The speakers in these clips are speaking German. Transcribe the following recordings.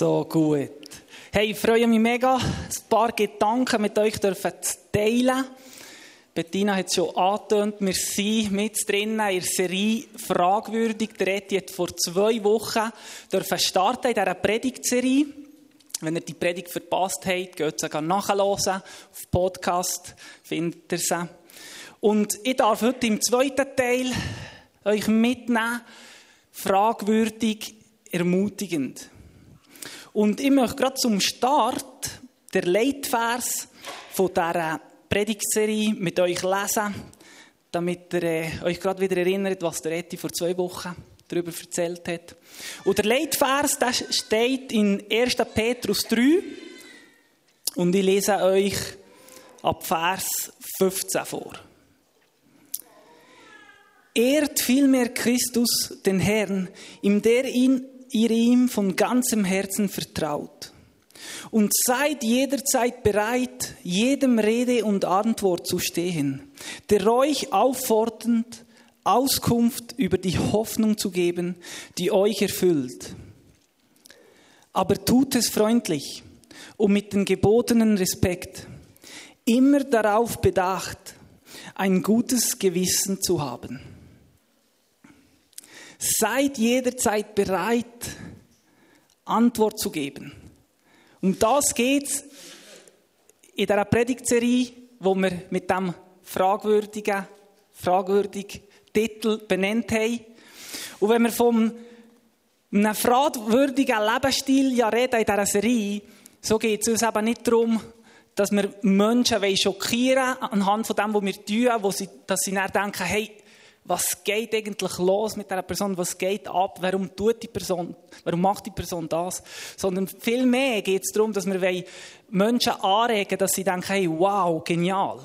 So gut. Hey, ich freue mich mega, ein paar Gedanken mit euch zu teilen. Bettina hat es schon angetönt, wir sind mit drinnen in der Serie «Fragwürdig». Der Eti hat vor zwei Wochen dürfen starten in dieser Predigtserie. Wenn ihr die Predigt verpasst habt, geht sie nachhören. Auf Podcast findet ihr sie. Und ich darf heute im zweiten Teil euch mitnehmen, fragwürdig, ermutigend. Und ich möchte gerade zum Start der Leitvers von dieser Predigtserie mit euch lesen, damit ihr äh, euch gerade wieder erinnert, was der Eti vor zwei Wochen darüber erzählt hat. Und der Leitvers der steht in 1. Petrus 3 und ich lese euch ab Vers 15 vor. Ehrt vielmehr Christus, den Herrn, in der ihn ihr ihm von ganzem Herzen vertraut. Und seid jederzeit bereit, jedem Rede und Antwort zu stehen, der euch auffordernd Auskunft über die Hoffnung zu geben, die euch erfüllt. Aber tut es freundlich und mit dem gebotenen Respekt, immer darauf bedacht, ein gutes Gewissen zu haben. Seid jederzeit bereit, Antwort zu geben. Um das geht es in dieser Predigtserie, wo wir mit dem fragwürdigen, fragwürdigen Titel benannt haben. Und wenn wir von einem fragwürdigen Lebensstil ja reden in dieser Serie, so geht es uns eben nicht darum, dass wir Menschen schockieren anhand von dem, was wir tun, dass sie dann denken, hey, was geht eigentlich los mit der Person, was geht ab, warum tut die Person, warum macht die Person das, sondern vielmehr geht es darum, dass wir Menschen anregen, dass sie denken, hey, wow, genial,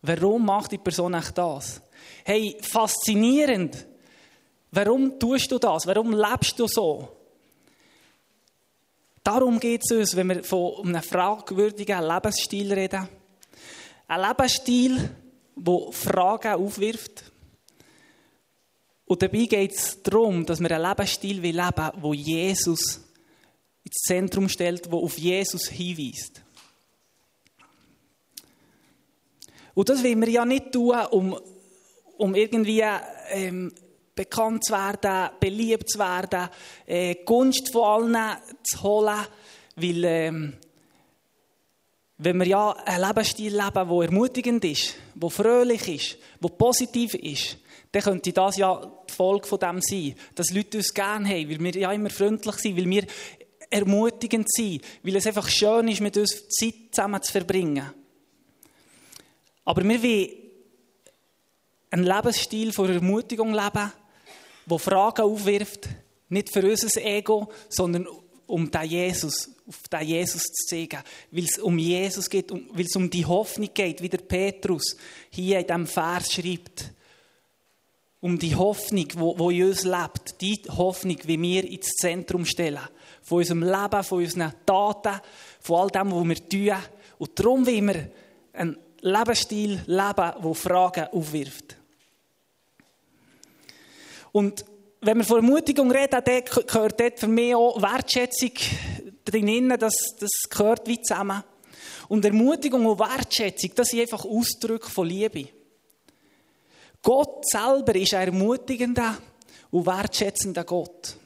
warum macht die Person echt das? Hey, faszinierend, warum tust du das, warum lebst du so? Darum geht es uns, wenn wir von einem fragwürdigen Lebensstil reden. Ein Lebensstil, der Fragen aufwirft, und dabei geht es darum, dass wir einen Lebensstil leben wollen, wo Jesus ins Zentrum stellt, wo auf Jesus hinweist. Und das wollen wir ja nicht tun, um, um irgendwie ähm, bekannt zu werden, beliebt zu werden, äh, Gunst von allen zu holen, weil ähm, wenn wir ja einen Lebensstil leben, der ermutigend ist, der fröhlich ist, der positiv ist, dann könnte das ja die Folge von dem sein, dass Leute uns gerne haben, weil wir ja immer freundlich sind, weil wir ermutigend sind, weil es einfach schön ist, mit uns Zeit zusammen zu verbringen. Aber wir wollen einen Lebensstil von Ermutigung leben, der Fragen aufwirft, nicht für unser Ego, sondern um den Jesus, auf den Jesus zu zeigen, weil es um Jesus geht, weil es um die Hoffnung geht, wie der Petrus hier in diesem Vers schreibt um die Hoffnung, wo, in uns lebt, die Hoffnung, wie wir ins Zentrum stellen. Von unserem Leben, von unseren Taten, von all dem, was wir tun. Und darum wollen wir einen Lebensstil leben, der Fragen aufwirft. Und wenn wir von Ermutigung reden, dann gehört dort für mich auch Wertschätzung drin, das, das gehört wie zusammen. Und Ermutigung und Wertschätzung, das sind einfach Ausdrücke von Liebe. Gott selber ist ein ermutigender und wertschätzender Gott.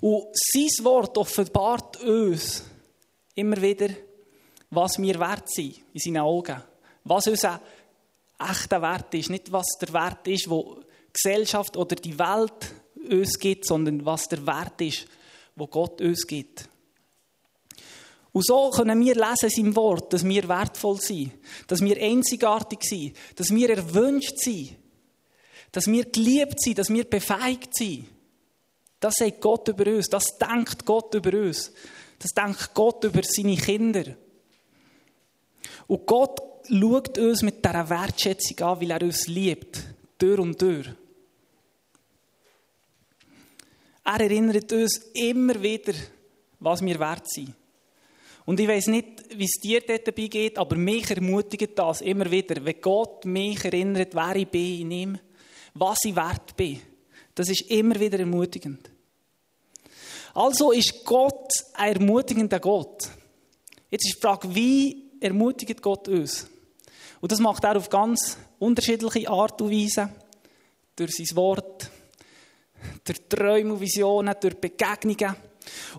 Und sein Wort offenbart uns immer wieder, was wir wert sind in seinen Augen. Was unser echter Wert ist. Nicht, was der Wert ist, wo Gesellschaft oder die Welt uns gibt, sondern was der Wert ist, wo Gott uns gibt. Und so können wir lesen seinem Wort, dass wir wertvoll sind, dass wir einzigartig sind, dass wir erwünscht sind, dass wir geliebt sind, dass wir befähigt sind. Das sagt Gott über uns, das denkt Gott über uns. Das denkt Gott über seine Kinder. Und Gott schaut uns mit dieser Wertschätzung an, weil er uns liebt, durch und durch. Er erinnert uns immer wieder, was wir wert sind. Und ich weiß nicht, wie es dir dort dabei geht, aber mich ermutigt das immer wieder, wenn Gott mich erinnert, wer ich bin in ihm was ich wert bin. Das ist immer wieder ermutigend. Also ist Gott ein ermutigender Gott. Jetzt ist die Frage, wie ermutigt Gott uns? Und das macht er auf ganz unterschiedliche Art und Weise. Durch sein Wort, durch Träume und Visionen, durch Begegnungen.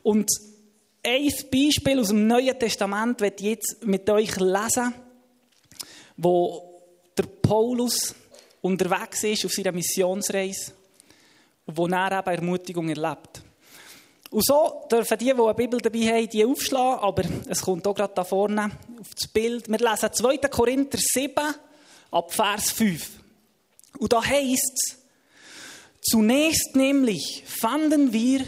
Und ein Beispiel aus dem Neuen Testament ich jetzt mit euch lesen, wo der Paulus unterwegs ist auf seiner Missionsreise wo er eben Ermutigung erlebt. Und so dürfen die, die eine Bibel dabei haben, die aufschlagen, aber es kommt auch gerade da vorne auf das Bild. Wir lesen 2. Korinther 7 ab Vers 5. Und da heißt es, zunächst nämlich fanden wir,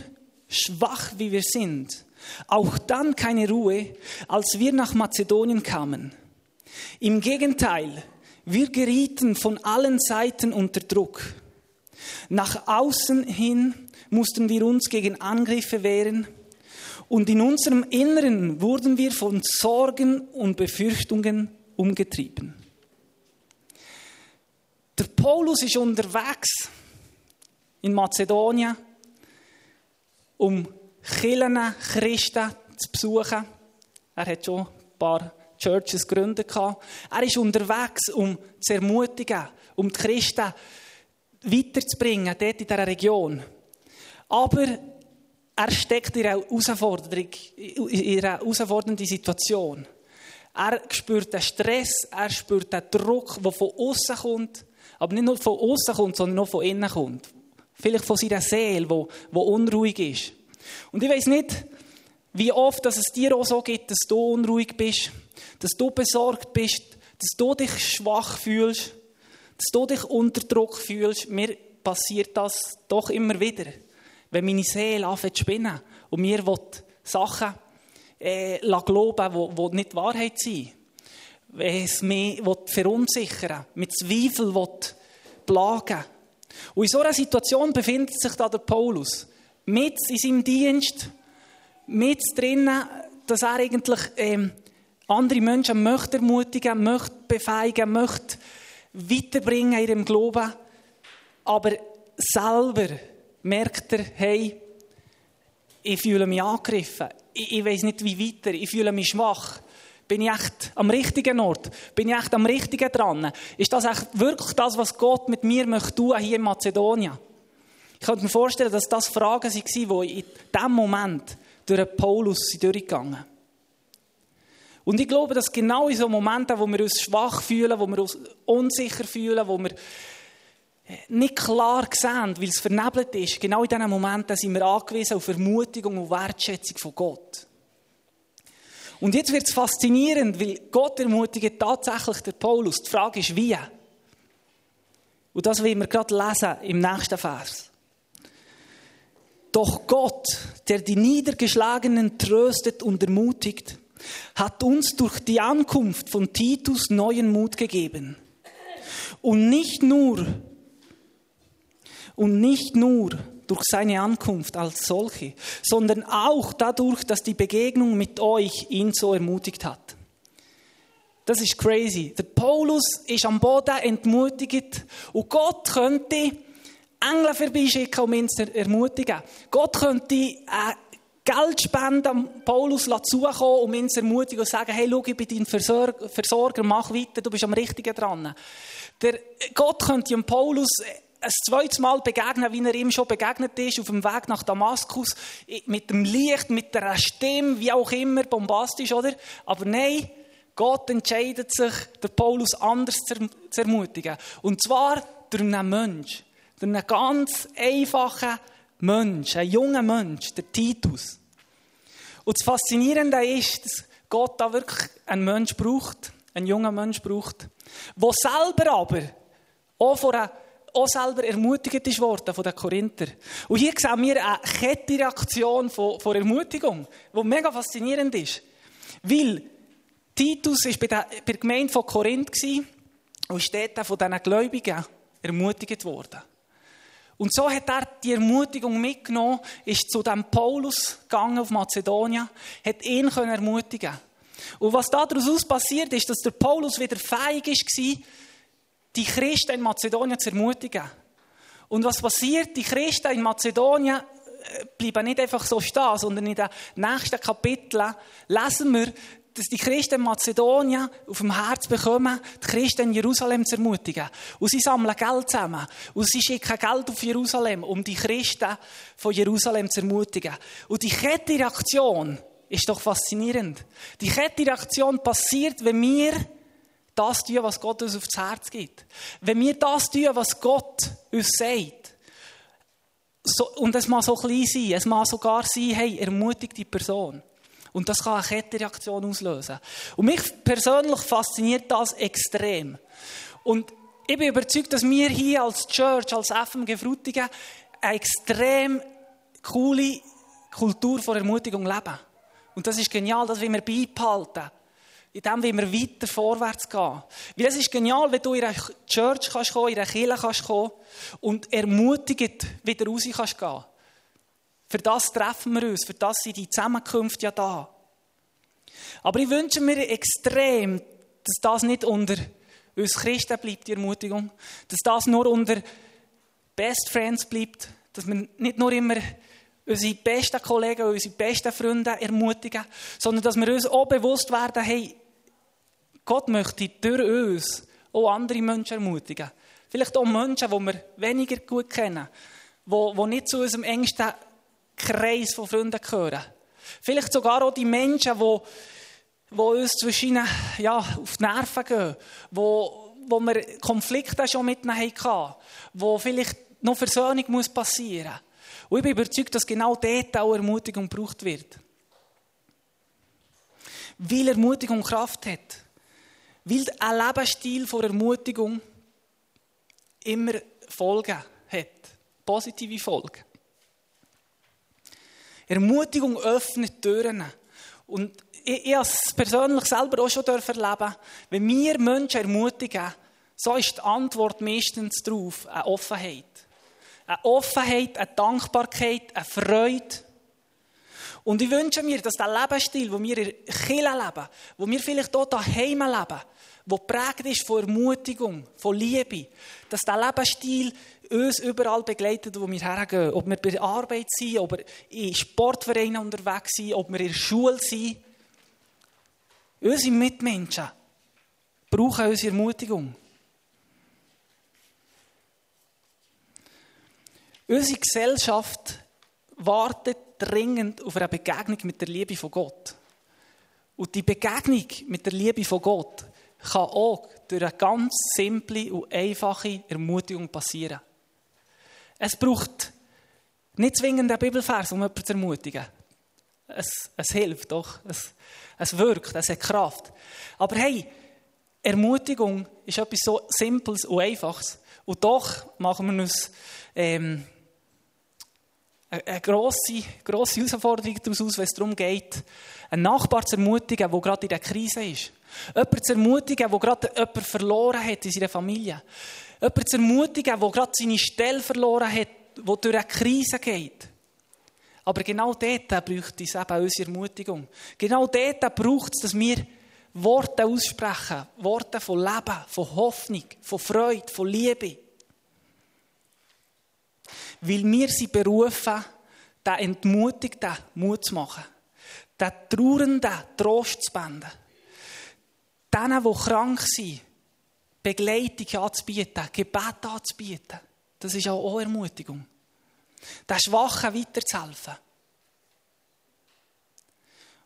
schwach wie wir sind, auch dann keine Ruhe, als wir nach Mazedonien kamen. Im Gegenteil, wir gerieten von allen Seiten unter Druck. Nach außen hin mussten wir uns gegen Angriffe wehren und in unserem Inneren wurden wir von Sorgen und Befürchtungen umgetrieben. Der Paulus ist unterwegs in Mazedonien, um Kirchen, Christen zu besuchen. Er hat schon ein paar Churches gegründet. Er ist unterwegs, um zu ermutigen, um die Christen weiterzubringen, dort in dieser Region. Aber er steckt in einer herausfordernden Situation. Er spürt den Stress, er spürt den Druck, der von außen kommt. Aber nicht nur von außen kommt, sondern auch von innen kommt. Vielleicht von seiner Seele, die, die unruhig ist. Und ich weiß nicht, wie oft dass es dir auch so geht, dass du unruhig bist, dass du besorgt bist, dass du dich schwach fühlst, dass du dich unter Druck fühlst. Mir passiert das doch immer wieder. Wenn meine Seele anfängt zu spinnen und mir Sachen äh, glauben die, die nicht Wahrheit sind. Wenn es mich verunsichern mit Zweifel plagen Und in so einer Situation befindet sich da der Paulus. Mit in seinem Dienst, mit drinnen, dass er eigentlich ähm, andere Menschen möchte ermutigen, möchte befeigen, möchte weiterbringen in ihrem Glauben. Aber selber merkt er, hey, ich fühle mich angegriffen. Ich, ich weiß nicht, wie weiter. Ich fühle mich schwach. Bin ich echt am richtigen Ort? Bin ich echt am richtigen dran? Ist das echt wirklich das, was Gott mit mir möchte tun hier in Mazedonien? Ich könnte mir vorstellen, dass das Fragen waren, die in diesem Moment durch Paulus durchgegangen sind. Und ich glaube, dass genau in so Momenten, wo wir uns schwach fühlen, wo wir uns unsicher fühlen, wo wir nicht klar sehen, weil es vernebelt ist, genau in diesen Momenten sind wir angewiesen auf Ermutigung und Wertschätzung von Gott. Und jetzt wird es faszinierend, weil Gott ermutigt tatsächlich der Paulus. Die Frage ist, wie? Und das wollen wir gerade lesen im nächsten Vers. Doch Gott, der die Niedergeschlagenen tröstet und ermutigt, hat uns durch die Ankunft von Titus neuen Mut gegeben. Und nicht nur und nicht nur durch seine Ankunft als solche, sondern auch dadurch, dass die Begegnung mit euch ihn so ermutigt hat. Das ist crazy. Der Paulus ist am Boden entmutigt und Gott könnte Engel vorbeischicken, um ihn zu ermutigen. Gott könnte äh, Geld spenden, um Paulus zukommen, um ihn zu ermutigen und zu sagen, hey, schau, ich bin dein Versorger, mach weiter, du bist am Richtigen dran. Der Gott könnte dem Paulus ein zweites Mal begegnen, wie er ihm schon begegnet ist, auf dem Weg nach Damaskus, mit dem Licht, mit der Stimme, wie auch immer, bombastisch, oder? Aber nein, Gott entscheidet sich, der Paulus anders zu ermutigen. Und zwar durch einen Mensch. Durch einen ganz einfachen Mensch, einen jungen Mensch, der Titus. Und das Faszinierende ist, dass Gott da wirklich einen Mensch braucht, einen jungen Mensch braucht, der selber aber auch vor einer auch selber ermutigt ist worden von den Korinther. Und hier sehen wir eine Kettenreaktion von, von Ermutigung, die mega faszinierend ist. Weil Titus war bei der, bei der Gemeinde von Korinth und ist dort von diesen Gläubigen ermutigt worden. Und so hat er die Ermutigung mitgenommen, ist zu dem Paulus gegangen auf Mazedonien, hat ihn können ermutigen. Und was daraus passiert ist, dass der Paulus wieder fähig war, die Christen in Mazedonien zu ermutigen. Und was passiert? Die Christen in Mazedonien äh, bleiben nicht einfach so stehen, sondern in den nächsten Kapiteln lesen wir, dass die Christen Mazedonien auf dem Herz bekommen, die Christen in Jerusalem zu ermutigen. Und sie sammeln Geld zusammen. Und sie schicken Geld auf Jerusalem, um die Christen von Jerusalem zu ermutigen. Und die Kettenreaktion ist doch faszinierend. Die Kettenreaktion passiert, wenn wir das tun, was Gott uns aufs Herz gibt. Wenn wir das tun, was Gott uns sagt. So, und es mag so klein sein, es mag sogar sein, hey, ermutigt die Person. Und das kann eine Kettenreaktion auslösen. Und mich persönlich fasziniert das extrem. Und ich bin überzeugt, dass wir hier als Church, als FMG Frutigen, eine extrem coole Kultur von Ermutigung leben. Und das ist genial, das wollen wir beibehalten. In dem wollen wir weiter vorwärts gehen. Weil es ist genial, wenn du in einer Church kannst kommen, in einer Kirche kannst kommen und ermutigend wieder raus kannst gehen. Für das treffen wir uns, für das sind die Zusammenkünfte ja da. Aber ich wünsche mir extrem, dass das nicht unter uns Christen bleibt, die Ermutigung. Dass das nur unter Best Friends bleibt. Dass wir nicht nur immer unsere besten Kollegen, unsere besten Freunde ermutigen, sondern dass wir uns auch bewusst werden, hey, Gott möchte durch uns auch andere Menschen ermutigen. Vielleicht auch Menschen, die wir weniger gut kennen, die, die nicht zu unserem engsten Kreis von Freunden gehören. Vielleicht sogar auch die Menschen, die, die uns zwischen ja, auf die Nerven gehen, wo, wo wir Konflikte schon mit ihnen hatten, wo vielleicht noch Versöhnung muss passieren muss. Und ich bin überzeugt, dass genau dort auch Ermutigung gebraucht wird. Weil Ermutigung Kraft hat. Weil ein Lebensstil von Ermutigung immer Folgen hat. Positive Folgen. Ermutigung öffnet Türen. Und ich, ich es persönlich selber auch schon erleben wenn wir Menschen ermutigen, so ist die Antwort meistens darauf eine Offenheit. Eine Offenheit, eine Dankbarkeit, eine Freude. Und ich wünsche mir, dass der Lebensstil, wo wir in der Kirche leben, wo wir vielleicht auch daheim leben, wo geprägt ist von Ermutigung, von Liebe, dass der Lebensstil uns überall begleitet, wo wir hergehen. Ob wir bei der Arbeit sind, ob wir in Sportvereinen unterwegs sind, ob wir in der Schule sind. Unsere Mitmenschen brauchen unsere Ermutigung. Unsere Gesellschaft wartet dringend auf eine Begegnung mit der Liebe von Gott. Und die Begegnung mit der Liebe von Gott kann auch durch eine ganz simple und einfache Ermutigung passieren. Es braucht nicht zwingend einen Bibelvers, um jemanden zu ermutigen. Es, es hilft doch, es, es wirkt, es hat Kraft. Aber hey, Ermutigung ist etwas so Simples und Einfaches. Und doch machen wir uns ähm, eine grosse, grosse Herausforderung daraus aus, wenn es darum geht, einen Nachbar zu ermutigen, der gerade in der Krise ist. Jemanden zu ermutigen, der gerade jemanden verloren hat in seiner Familie. Jemanden zu ermutigen, der gerade seine Stelle verloren hat, der durch eine Krise geht. Aber genau dort braucht es eben unsere Ermutigung. Genau dort braucht es, dass wir Worte aussprechen. Worte von Leben, von Hoffnung, von Freude, von Liebe. Weil wir sie berufen, den Entmutigten Mut zu machen. Den Trauernden Trost zu benden. Denen, die krank sind, Begleitung anzubieten, Gebet anzubieten. Das ist auch Ermutigung. Den Schwachen weiterzuhelfen.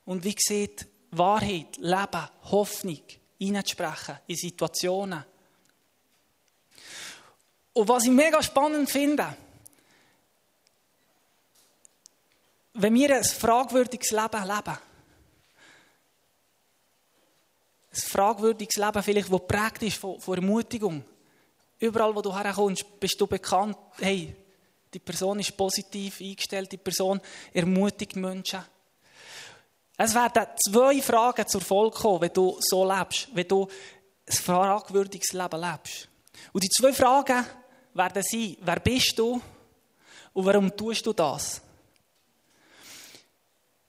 Und wie gesagt, Wahrheit, Leben, Hoffnung hineinzusprechen in Situationen. Und was ich mega spannend finde, wenn wir ein fragwürdiges Leben leben, ein fragwürdiges Leben vielleicht, das geprägt ist von, von Ermutigung, überall, wo du herkommst, bist du bekannt, hey, die Person ist positiv eingestellt, die Person ermutigt Menschen. Es werden zwei Fragen zur Folge kommen, wenn du so lebst, wenn du ein fragwürdiges Leben lebst. Und die zwei Fragen werden sein, wer bist du und warum tust du das?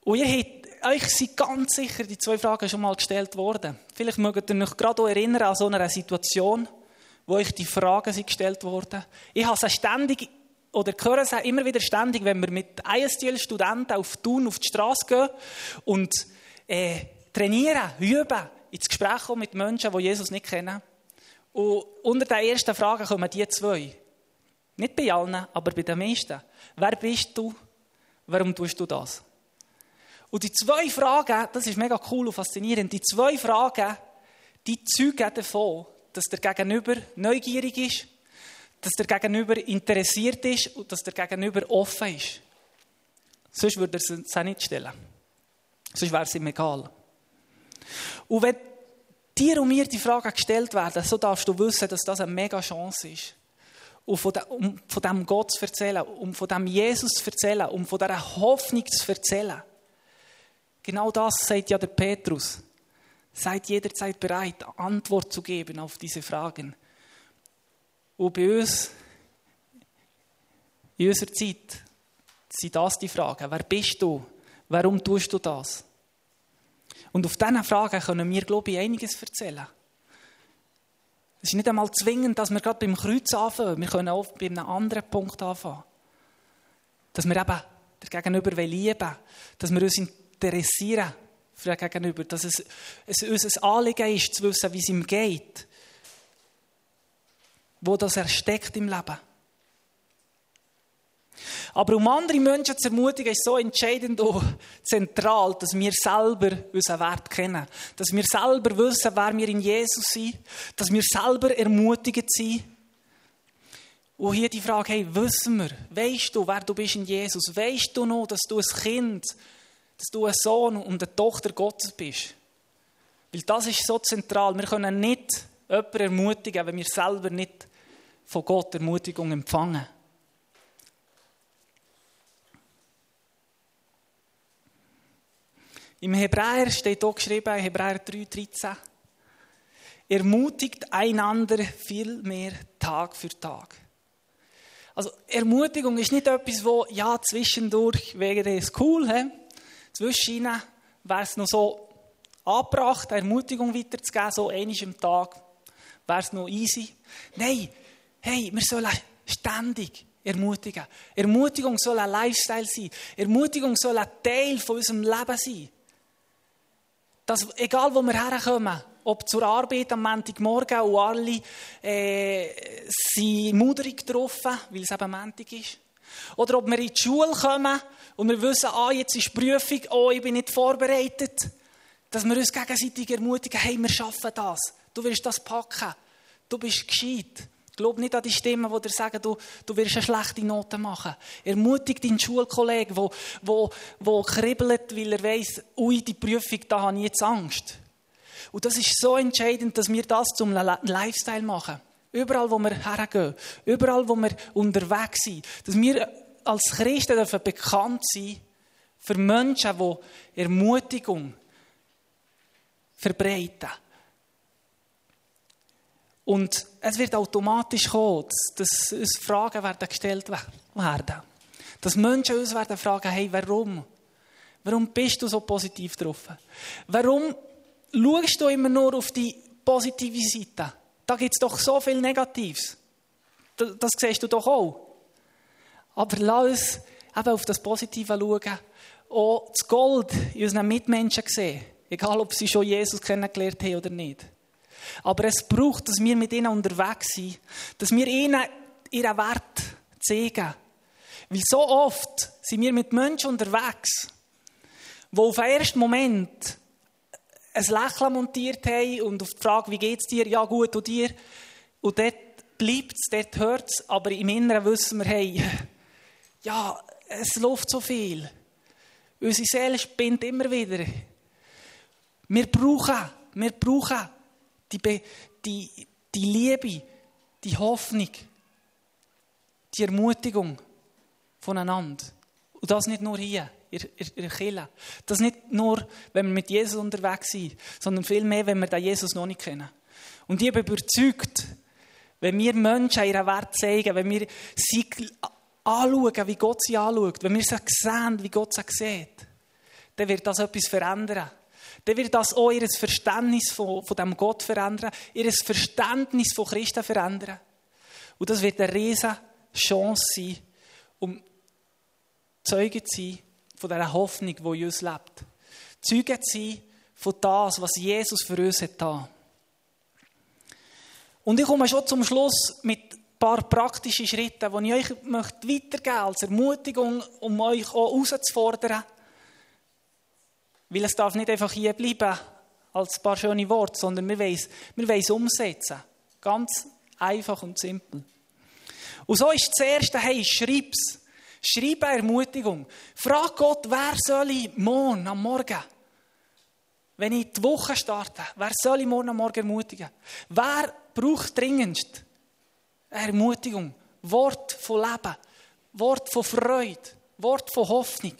Und ihr habt, euch sind ganz sicher die zwei Fragen schon mal gestellt worden. Vielleicht mögt ihr euch gerade erinnern an so eine Situation, wo euch die Fragen gestellt wurden. Ich habe sie ständig oder hören es immer wieder ständig, wenn wir mit ISTL-Studenten auf Thun auf die Straße gehen und äh, trainieren, üben, ins Gespräch kommen mit Menschen, die Jesus nicht kennen. Und unter den ersten Fragen kommen die zwei. Nicht bei allen, aber bei den meisten. Wer bist du? Warum tust du das? Und die zwei Fragen, das ist mega cool und faszinierend, die zwei Fragen, die zeugen davon, dass der Gegenüber neugierig ist, dass der Gegenüber interessiert ist und dass der Gegenüber offen ist. Sonst würde er es nicht stellen. Sonst wäre es ihm egal. Und wenn dir und mir die Fragen gestellt werden, so darfst du wissen, dass das eine mega Chance ist. Und um von dem Gott zu erzählen, um von dem Jesus zu erzählen, um von dieser Hoffnung zu erzählen. Genau das sagt ja der Petrus. Seid jederzeit bereit, Antwort zu geben auf diese Fragen. Und bei uns, in unserer Zeit, sind das die Fragen. Wer bist du? Warum tust du das? Und auf diese Fragen können wir, glaube ich, einiges erzählen. Es ist nicht einmal zwingend, dass wir gerade beim Kreuz anfangen. Wir können auch bei einem anderen Punkt anfangen. Dass wir eben der Gegenüber lieben wollen. Dass wir uns interessieren für den Gegenüber. Dass es, es uns ein Anliegen ist, zu wissen, wie es ihm geht. Wo das er steckt im Leben. Aber um andere Menschen zu ermutigen, ist so entscheidend und zentral, dass wir selber unseren Wert kennen. Dass wir selber wissen, wer wir in Jesus sind. Dass wir selber ermutigt sind. Und hier die Frage, hey, wissen wir, weißt du, wer du bist in Jesus? Weißt du noch, dass du ein Kind, dass du ein Sohn und eine Tochter Gottes bist? Weil das ist so zentral. Wir können nicht jemanden ermutigen, wenn wir selber nicht von Gott Ermutigung empfangen. Im Hebräer steht auch geschrieben, Hebräer 3, 13, ermutigt einander viel mehr Tag für Tag. Also Ermutigung ist nicht etwas, wo ja zwischendurch wäre es cool, he? Zwischen wäre es noch so angebracht, Ermutigung weiterzugeben, so einmal am Tag, wäre es noch easy. Nein, hey, wir sollen ständig ermutigen. Ermutigung soll ein Lifestyle sein. Ermutigung soll ein Teil von unserem Leben sein. Dass, egal wo wir herkommen, ob zur Arbeit am Montagmorgen und alle äh, sind muderig getroffen, weil es eben Montag ist. Oder ob wir in die Schule kommen und wir wissen, ah, jetzt ist Prüfung, oh, ich bin nicht vorbereitet. Dass wir uns gegenseitig ermutigen, hey, wir schaffen das. Du wirst das packen. Du bist gescheit. Glaub nicht an die Stimmen, die dir sagen, du, du wirst eine schlechte Note machen. Ermutigt deinen Schulkollegen, der wo, wo kribbelt, weil er weiss, ui, die Prüfung, da habe ich jetzt Angst. Und das ist so entscheidend, dass wir das zum Lifestyle machen. Überall, wo wir hergehen, überall, wo wir unterwegs sind, dass wir als Christen dürfen bekannt sein für Menschen, die Ermutigung verbreiten. Und es wird automatisch kommen, dass uns Fragen werden gestellt werden. Dass Menschen uns werden fragen, hey, warum? Warum bist du so positiv drauf? Warum schaust du immer nur auf die positive Seite? Da gibt es doch so viel Negatives. Das siehst du doch auch. Aber lass uns eben auf das Positive schauen. Auch das Gold in unseren Mitmenschen sehen. Egal, ob sie schon Jesus kennengelernt haben oder nicht. Aber es braucht, dass wir mit ihnen unterwegs sind, dass wir ihnen ihren Wert zeigen. Weil so oft sind wir mit Menschen unterwegs, die auf den ersten Moment ein Lächeln montiert haben und auf die Frage, wie geht es dir? Ja, gut, und dir? Und dort bleibt es, dort hört es, aber im Inneren wissen wir, hey, ja, es läuft so viel. Unsere Seele spinnt immer wieder. Wir brauchen, wir brauchen die, die, die Liebe, die Hoffnung, die Ermutigung voneinander. Und das nicht nur hier, in der Kirche. Das nicht nur, wenn wir mit Jesus unterwegs sind, sondern vielmehr, wenn wir den Jesus noch nicht kennen. Und ich bin überzeugt, wenn wir Menschen ihren Wert zeigen, wenn wir sie anschauen, wie Gott sie anschaut, wenn wir sie sehen, wie Gott sie sieht, dann wird das etwas verändern dann wird das auch ihr Verständnis von, von dem Gott verändern, ihr Verständnis von Christen verändern. Und das wird eine riesige Chance sein um Zeugen zu sein von dieser Hoffnung, die in uns lebt. Zeugen sein von das, was Jesus für uns hat getan. Und ich komme schon zum Schluss mit ein paar praktischen Schritten, die ich euch möchte weitergeben als Ermutigung, um euch auch herauszufordern. Weil es darf nicht einfach hier bleiben als ein paar schöne Worte, sondern wir wollen es umsetzen. Ganz einfach und simpel. Und so ist das Erste, hey, schreib's. Schreib eine Ermutigung. Frag Gott, wer soll ich morgen am Morgen, wenn ich die Woche starte, wer soll ich morgen am Morgen ermutigen? Wer braucht dringendst Ermutigung? Wort von Leben, Wort von Freude, Wort von Hoffnung.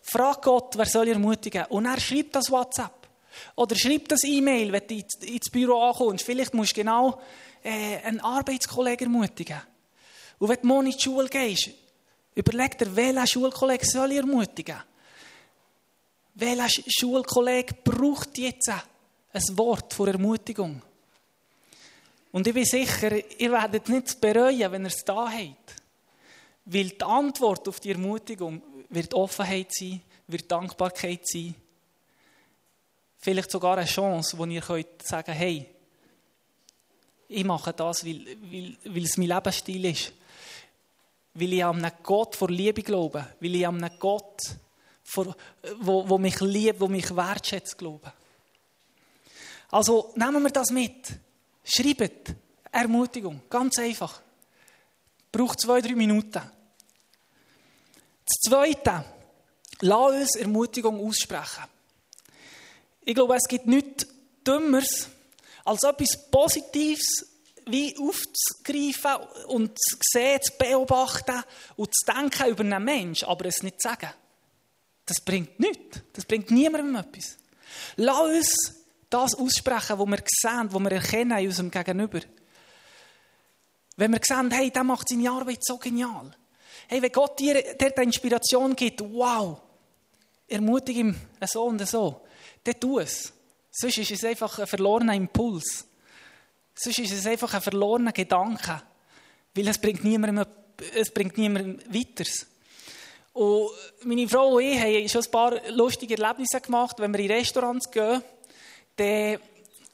Frag Gott, wer soll ich ermutigen? Und er schreibt das WhatsApp. Oder schreib das E-Mail, wenn du ins Büro ankommst. Vielleicht musst du genau äh, einen Arbeitskollegen ermutigen. Und wenn du morgen in die Schule gehst, überleg dir, welcher Schulkollege soll ich ermutigen? Welcher Schulkollege braucht jetzt ein Wort von Ermutigung? Und ich bin sicher, ihr werdet nicht bereuen, wenn ihr es da habt. Weil die Antwort auf die Ermutigung wird Offenheit sein, wird Dankbarkeit sein. Vielleicht sogar eine Chance, wo ihr könnt sagen, hey, ich mache das, weil, weil, weil es mein Lebensstil ist. Weil ich an einen Gott vor Liebe glaube. Weil ich an einen Gott, vor, wo, wo mich liebt, wo mich wertschätzt, glaube. Also nehmen wir das mit. Schreibt Ermutigung. Ganz einfach. Braucht zwei, drei Minuten. Das Zweite. Lass uns Ermutigung aussprechen. Ich glaube, es gibt nichts Dümmeres, als etwas Positives wie aufzugreifen und zu sehen, zu beobachten und zu denken über einen Menschen, aber es nicht zu sagen. Das bringt nichts. Das bringt niemandem etwas. Lass uns das aussprechen, was wir sehen, was wir erkennen in unserem Gegenüber. Wenn wir sehen, hey, der macht seine Arbeit so genial. Hey, wenn Gott dir, dir die Inspiration gibt, wow, ermutige ihn so und so dann tu es. Sonst ist es einfach ein verlorener Impuls. Sonst ist es einfach ein verlorener Gedanke. Weil es bringt niemandem, es bringt niemandem weiter. Und meine Frau und ich haben schon ein paar lustige Erlebnisse gemacht. Wenn wir in Restaurants gehen, dann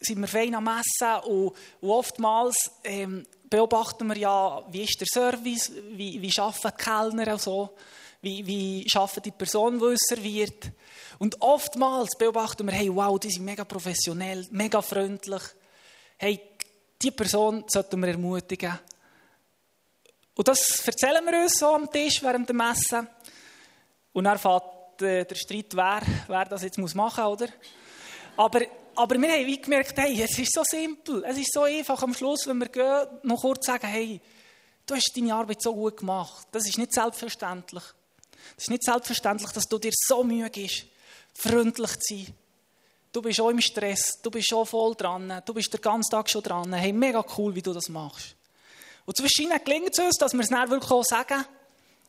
sind wir fein am Essen und, oftmals ähm, beobachten wir ja, wie ist der Service, wie, wie arbeiten die Kellner und so, wie, wie arbeitet die Person, die uns serviert. Und oftmals beobachten wir, hey, wow, die sind mega professionell, mega freundlich. Hey, die Person sollten wir ermutigen. Und das erzählen wir uns so am Tisch während dem Essen. Und dann fährt äh, der Streit, wer, wer das jetzt machen muss, oder? Aber, aber wir haben gemerkt, hey, es ist so simpel, es ist so einfach am Schluss, wenn wir gehen, noch kurz sagen, hey, du hast deine Arbeit so gut gemacht. Das ist nicht selbstverständlich. Das ist nicht selbstverständlich, dass du dir so Mühe gibst freundlich zu sein. Du bist auch im Stress, du bist schon voll dran, du bist den ganzen Tag schon dran. Hey, mega cool, wie du das machst. Und zwischen gelingt es uns, dass wir es dann wirklich auch sagen.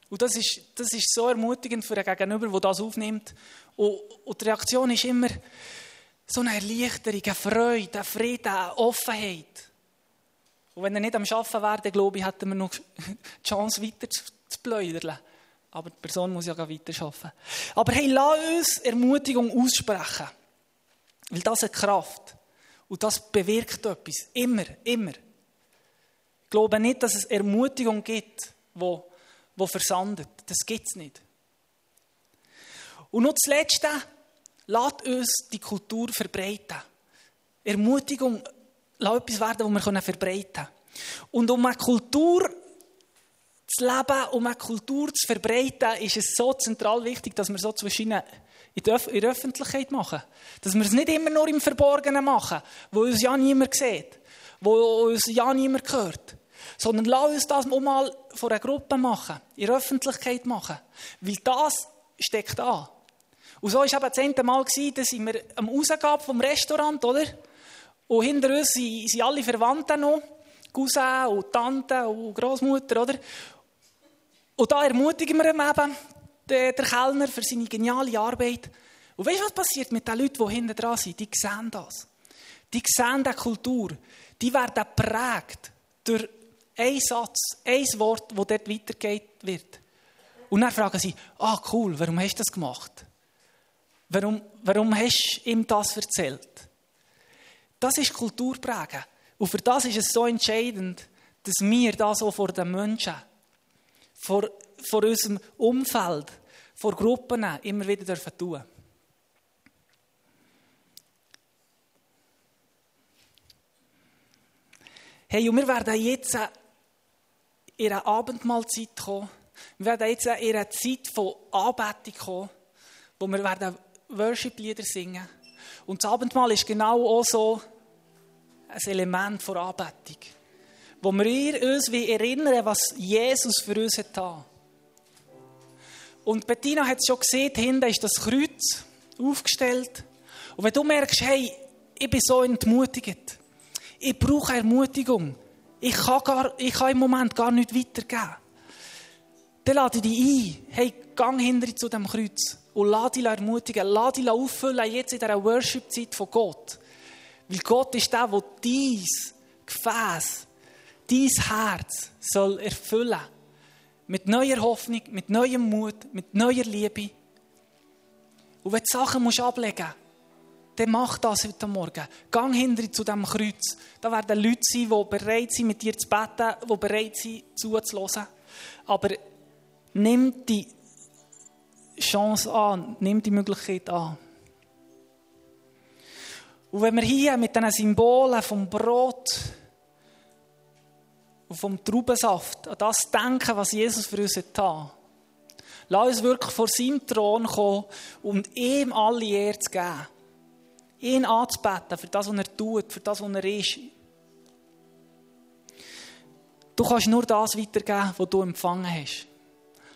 Und das ist, das ist so ermutigend für den Gegenüber, der das aufnimmt. Und, und die Reaktion ist immer so eine Erleichterung, eine Freude, eine Frieden, eine Offenheit. Und wenn er nicht am Arbeiten wäre, glaube ich, hätten wir noch die Chance, weiter zu, zu pläudern. Aber die Person muss ja weiter arbeiten. Aber hey, lass uns Ermutigung aussprechen. Weil das hat Kraft. Und das bewirkt etwas. Immer, immer. Ich glaube nicht, dass es Ermutigung gibt, wo, wo versandet. Das gibt es nicht. Und noch das Letzte, lasst uns die Kultur verbreiten. Ermutigung, lass etwas werden, das wir verbreiten können. Und um eine Kultur zu leben, um eine Kultur zu verbreiten, ist es so zentral wichtig, dass wir so zwischen in der Öffentlichkeit machen. Dass wir es nicht immer nur im Verborgenen machen, wo uns ja niemand sieht, wo uns ja niemand hört. Sondern lass uns das mal vor einer Gruppe machen, in der Öffentlichkeit machen. Weil das steckt an. Und so war eben das zehnte Mal, da sind wir am Rausgehen vom Restaurant, oder? Und hinter uns sind, sind alle Verwandten noch. Cousin und Tante und Großmutter, oder? Und da ermutigen wir ihn eben, den, den Kellner, für seine geniale Arbeit. Und weißt du, was passiert mit den Leuten, die hinten dran sind? Die sehen das. Die sehen die Kultur. Die werden geprägt durch Ein Satz, ein Wort, wo dort weitergeht wird. Und dann fragen sie, ah cool, warum hast du das gemacht? Warum, warum hast du ihm das erzählt? Das ist Kulturprägen. Und für das ist es so entscheidend, dass wir das auch vor den Menschen, vor, vor unserem Umfeld, vor Gruppen immer wieder dürfen tun. Hey, und wir werden jetzt in eine Abendmahlzeit kommen. Wir werden jetzt in eine Zeit von Anbetung kommen, wo wir werden Worship-Lieder singen. Und das Abendmahl ist genau auch so ein Element von Anbetung. Wo wir uns wie erinnern, was Jesus für uns hat. Und Bettina hat es schon gesehen, hinten ist das Kreuz aufgestellt. Und wenn du merkst, hey, ich bin so entmutigt, ich brauche Ermutigung, ich kann, gar, ich kann im Moment gar nicht weitergeben, dann lade ich dich ein, hey, gang hinter zu dem Kreuz und lass dich ermutigen, lass dich auffüllen jetzt in dieser Worship-Zeit von Gott. Weil Gott ist der, der dein Gefäß, dein Herz soll erfüllen. Mit neuer Hoffnung, mit neuem Mut, mit neuer Liebe. Und wenn du Sachen musst ablegen musst, dann mach das heute Morgen. Gang hinter zu diesem Kreuz. Da werden Leute sein, die bereit sind, mit dir zu beten, die bereit sind, zuzuhören. Aber nimm die Chance an, nimm die Möglichkeit an. Und wenn wir hier mit diesen Symbolen vom Brot und vom Traubensaft an das denken, was Jesus für uns hat, lass uns wirklich vor seinem Thron kommen und ihm alle Ehre zu geben. Ihn anzubeten für das, was er tut, für das, was er ist. Du kannst nur das weitergeben, was du empfangen hast.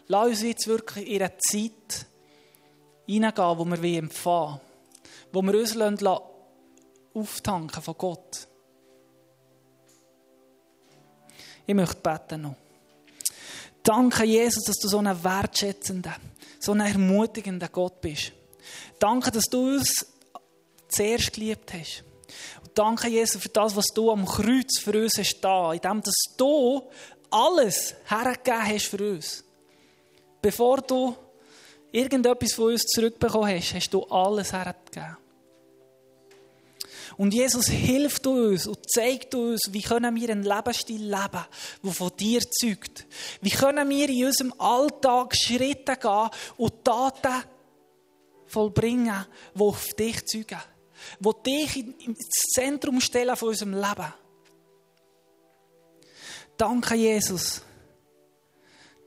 Lass uns jetzt wirklich in eine Zeit hineingehen, wo wir empfangen Wo wir uns auftanken von Gott. Ich möchte beten noch. Danke, Jesus, dass du so ein wertschätzender, so ein ermutigender Gott bist. Danke, dass du uns zuerst geliebt hast. Und danke, Jesus, für das, was du am Kreuz für uns hast da, indem dass du alles hergegeben hast für uns. Bevor du irgendetwas von uns zurückbekommen hast, hast du alles hergegeben. Und Jesus hilft uns und zeigt uns, wie können wir einen Lebensstil leben, der von dir zeugt. Wie können wir in unserem Alltag Schritte gehen und Taten vollbringen, die auf dich zeugen. Die dich ins Zentrum stellen von unserem Leben. Danke, Jesus,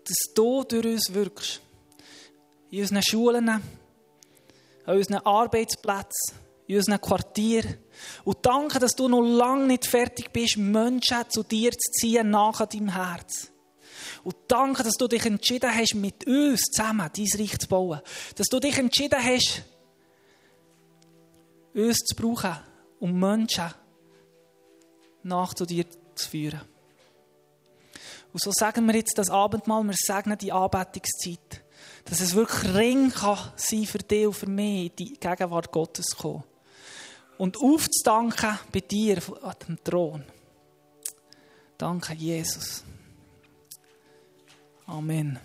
dass du durch uns wirkst. In unseren Schulen, an unseren Arbeitsplätzen, in unseren Quartier. Und danke, dass du noch lange nicht fertig bist, Menschen zu dir zu ziehen, nach deinem Herz. Und danke, dass du dich entschieden hast, mit uns zusammen dein Reich zu bauen. Dass du dich entschieden hast, uns zu brauchen, um Menschen nach zu dir zu führen. Und so sagen wir jetzt das Abendmahl, wir segnen die Anbetungszeit. Dass es wirklich ring kann sein für dich und für mich, in die Gegenwart Gottes zu kommen und aufzudanken bei dir an dem Thron. Danke, Jesus. Amen.